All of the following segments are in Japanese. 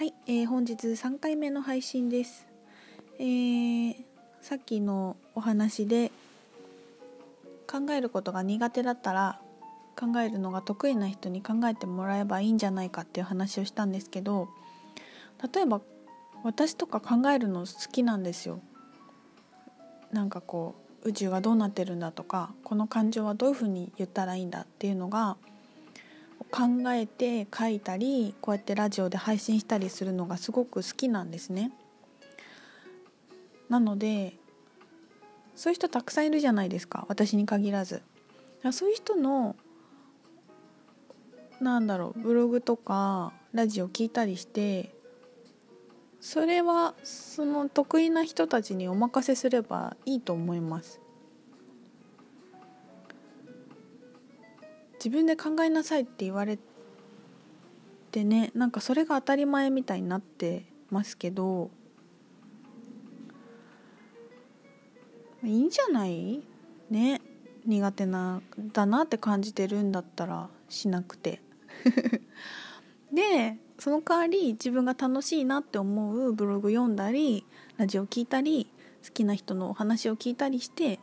はい、えー本日3回目の配信です、えーさっきのお話で考えることが苦手だったら考えるのが得意な人に考えてもらえばいいんじゃないかっていう話をしたんですけど例えば私とか考えるの好きなんですよ。なんかこう宇宙がどうなってるんだとかこの感情はどういうふうに言ったらいいんだっていうのが考えて書いたりこうやってラジオで配信したりするのがすごく好きなんですね。なのでそういう人たくさんいるじゃないですか私に限らず。そういう人のなんだろうブログとかラジオ聞いたりしてそれはその得意な人たちにお任せすればいいと思います。自分で考えなさいって言われてねなんかそれが当たり前みたいになってますけどいいんじゃない？ね苦手なだなって感じてるんだったらしなくて。でその代わり自分が楽しいなって思うブログ読んだりラジオ聞いたり好きな人のお話を聞いたりして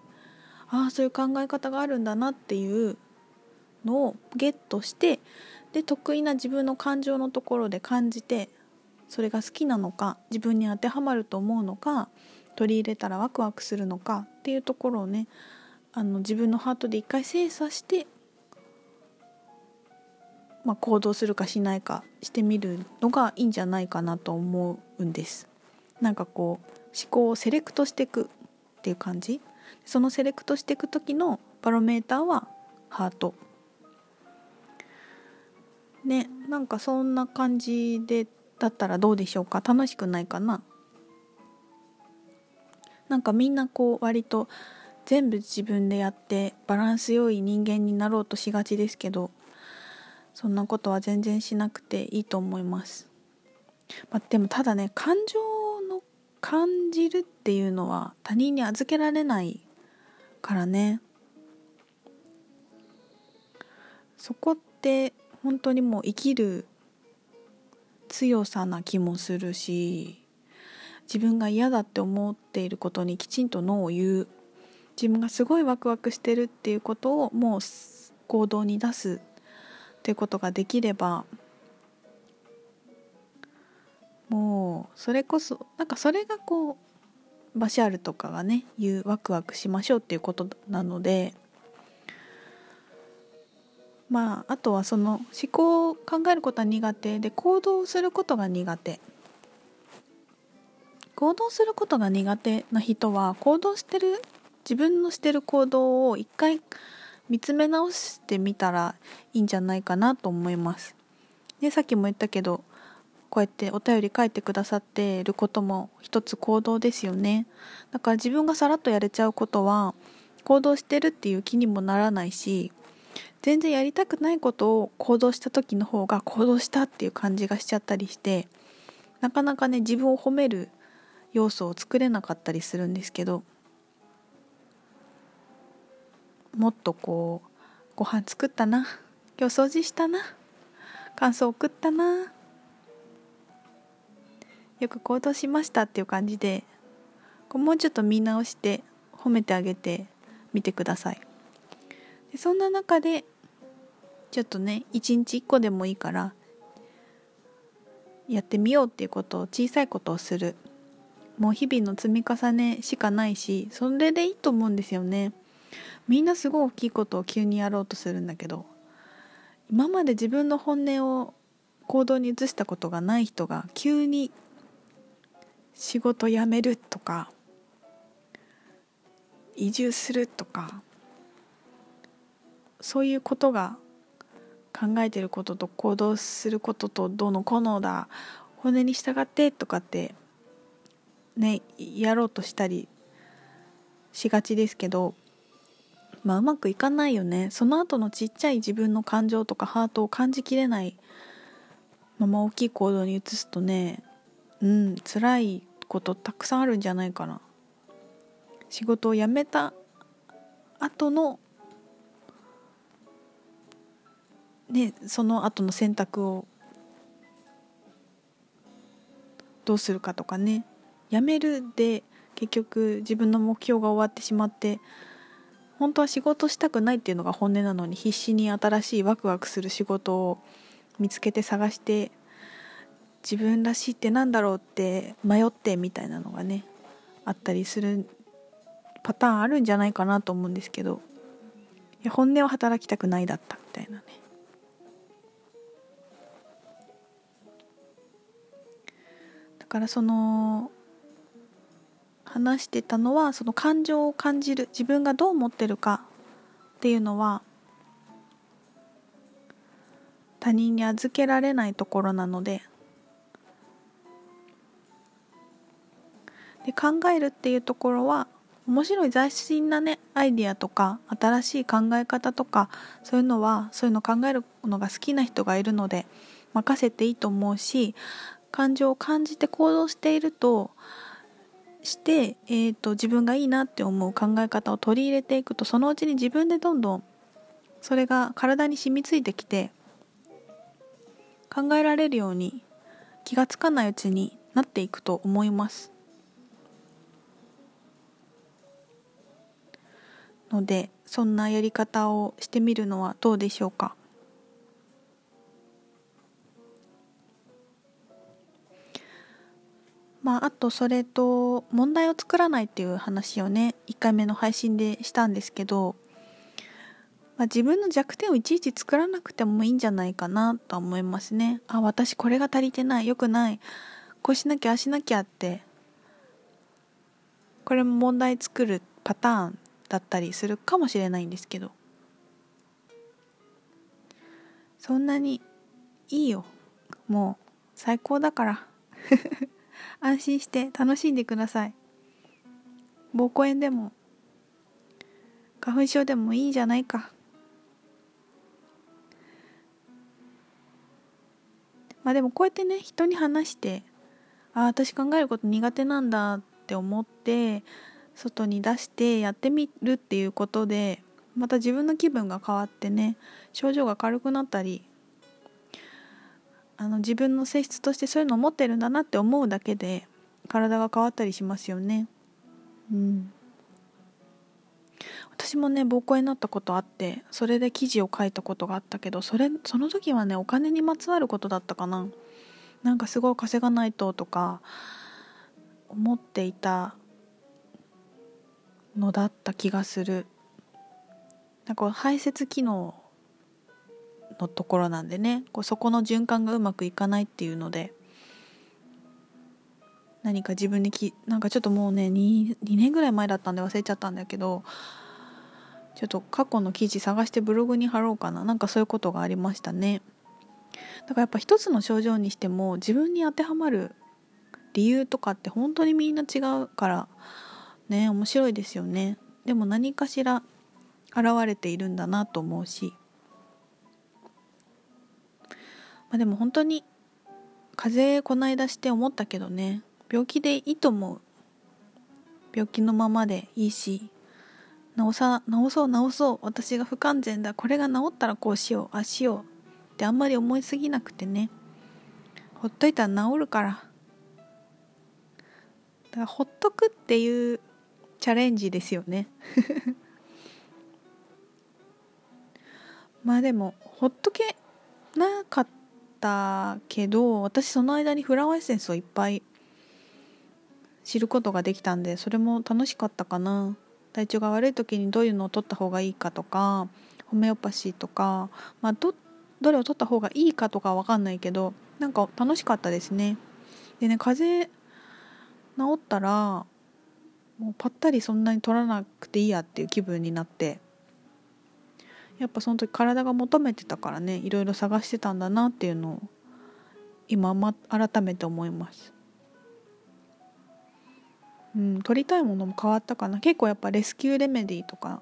ああそういう考え方があるんだなっていうのをゲットしてで得意な自分の感情のところで感じてそれが好きなのか自分に当てはまると思うのか取り入れたらワクワクするのかっていうところをねあの自分のハートで一回精査して、まあ、行動するかしないかしてみるのがいいんじゃないかなと思うんです。なんかこう思考をセレクトしていくっていう感じそのセレクトしていく時のバロメーターはハートねなんかそんな感じでだったらどうでしょうか？楽しくないかな？なんかみんなこう割と全部自分でやってバランス良い人間になろうとしがちですけどそんなことは全然しなくていいと思います、まあ、でもただね感情の感じるっていうのは他人に預けられないからね。そこって本当にもう生きる強さな気もするし自分が嫌だって思っていることにきちんとノーを言う。自分がすごいワクワクしてるっていうことをもう行動に出すっていうことができればもうそれこそなんかそれがこうバシャールとかがね言うワクワクしましょうっていうことなのでまああとはその思考を考えることは苦手。で行動することが苦手。行動することが苦手な人は行動してる自分のしてる行動を一回見つめ直してみたらいいんじゃないかなと思います。でさっきも言ったけどこうやってお便り書いてくださってることも一つ行動ですよね。だから自分がさらっとやれちゃうことは行動してるっていう気にもならないし全然やりたくないことを行動した時の方が行動したっていう感じがしちゃったりしてなかなかね自分を褒める要素を作れなかったりするんですけどもっとこうご飯作ったな今日掃除したな感想送ったなよく行動しましたっていう感じでもうちょっと見直して褒めてあげてみてください。でそんな中でちょっとね一日一個でもいいからやってみようっていうことを小さいことをする。もう日々の積み重ねしかないしそれでいいと思うんですよね。みんなすごい大きいことを急にやろうとするんだけど今まで自分の本音を行動に移したことがない人が急に仕事辞めるとか移住するとかそういうことが考えてることと行動することとどうのこうのだ骨に従ってとかってねやろうとしたりしがちですけどまあうまくいかないよね。その後のちっちゃい自分の感情とかハートを感じきれないまま大きい行動に移すとねうん辛いことたくさんあるんじゃないかな。仕事を辞めた後のねその後の選択をどうするかとかね。やめるで結局自分の目標が終わってしまって本当は仕事したくないっていうのが本音なのに必死に新しいワクワクする仕事を見つけて探して自分らしいってなんだろうって迷ってみたいなのがねあったりするパターンあるんじゃないかなと思うんですけど本音は働きたくないだったみたいなね。からその話してたのはその感情を感じる自分がどう思ってるかっていうのは他人に預けられないところなのでで考えるっていうところは面白い斬新なねアイディアとか新しい考え方とかそういうのはそういうの考えるのが好きな人がいるので任せていいと思うし感情を感じて行動しているとして、えーと、自分がいいなって思う考え方を取り入れていくとそのうちに自分でどんどんそれが体に染みついてきて考えられるように気がつかないうちになっていくと思います。のでそんなやり方をしてみるのはどうでしょうか？まあ、あとそれと問題を作らないっていう話をね1回目の配信でしたんですけど、まあ、自分の弱点をいちいち作らなくてもいいんじゃないかなと思いますね。あ私これが足りてないよくないこうしなきゃあしなきゃってこれも問題作るパターンだったりするかもしれないんですけどそんなにいいよ。もう最高だから。安心して楽しんでください。膀胱炎でも花粉症でもいいじゃないか。まあでもこうやってね人に話してああ私考えること苦手なんだって思って外に出してやってみるっていうことでまた自分の気分が変わってね症状が軽くなったりあの自分の性質としてそういうのを持ってるんだなって思うだけで体が変わったりしますよね。うん。私もね膀胱炎になったことあってそれで記事を書いたことがあったけどそれその時はねお金にまつわることだったかな。なんかすごい稼がないととか思っていたのだった気がする。なんか排泄機能のところなんでね。こうそこの循環がうまくいかないっていうので何か自分にきなんかちょっともうね 2, 2年ぐらい前だったんで忘れちゃったんだけどちょっと過去の記事探してブログに貼ろうかな。なんかそういうことがありましたね。だからやっぱ一つの症状にしても自分に当てはまる理由とかって本当にみんな違うからね面白いですよね。でも何かしら現れているんだなと思うしまあでも本当に風邪こないだして思ったけどね病気でいいと思う。病気のままでいいし治さ治そう治そう私が不完全だこれが治ったらこうしようああしようってあんまり思いすぎなくてねほっといたら治るから。だからほっとくっていうチャレンジですよね。まあでもほっとけなかったたけど私その間にフラワーエッセンスをいっぱい知ることができたんでそれも楽しかったかな。体調が悪い時にどういうのを取った方がいいかとかホメオパシーとか、まあ、どどれを取った方がいいかとかは分かんないけどなんか楽しかったですね。でね風邪治ったらもうぱったりそんなに取らなくていいやっていう気分になって。やっぱその時体が求めてたからねいろいろ探してたんだなっていうのを今、ま、改めて思います。うん取りたいものも変わったかな。結構やっぱレスキューレメディーとか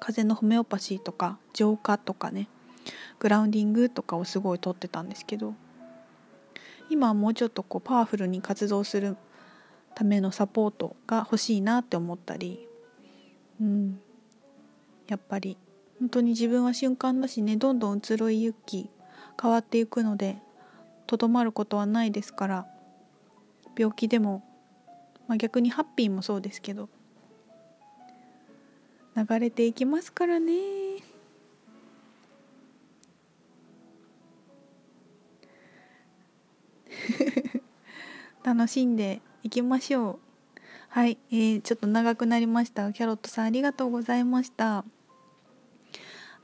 風邪のホメオパシーとか浄化とかねグラウンディングとかをすごい取ってたんですけど今はもうちょっとこうパワフルに活動するためのサポートが欲しいなって思ったり、うん、やっぱり本当に自分は瞬間だしねどんどん移ろいゆき変わっていくのでとどまることはないですから病気でも、まあ、逆にハッピーもそうですけど流れていきますからね。楽しんでいきましょう。はい、えー、ちょっと長くなりました。キャロットさんありがとうございました。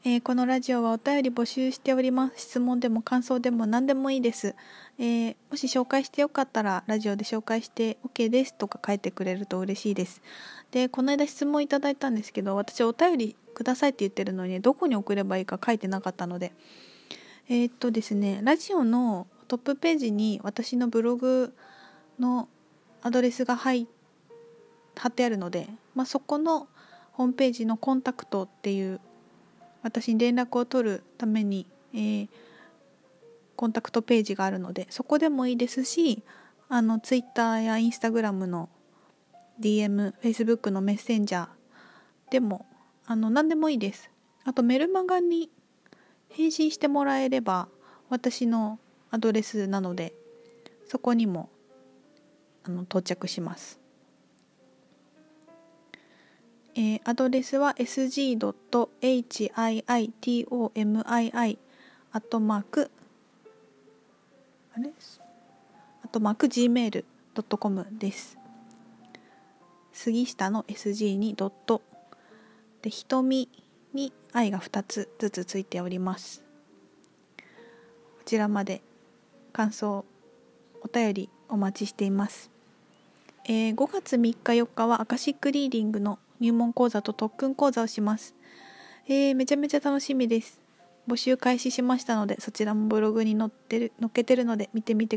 えー、このラジオはお便り募集しております。質問でも感想でも何でもいいです、えー、もし紹介してよかったらラジオで紹介して OK ですとか書いてくれると嬉しいです。でこの間質問いただいたんですけど私お便りくださいって言ってるのにどこに送ればいいか書いてなかったので。えー、っとですねラジオのトップページに私のブログのアドレスが入貼ってあるので、まあ、そこのホームページのコンタクトっていう私に連絡を取るために、えー、コンタクトページがあるのでそこでもいいですしあの Twitter や Instagram の DM、Facebook のメッセンジャーでもあの何でもいいです。あとメルマガに返信してもらえれば私のアドレスなのでそこにもあの到着します。えー、アドレスは sg.hiitomii アットマークあれ？あとマーク gmail.com です。杉下の SG にドット。で瞳に愛が2つずつついております。こちらまで感想お便りお待ちしています。えー、5月3日4日はアカシックリーディングの入門講座と特訓講座をします。えー、めちゃめちゃ楽しみです。募集開始しましたので、そちらもブログに載ってる、載っけてるので見てみて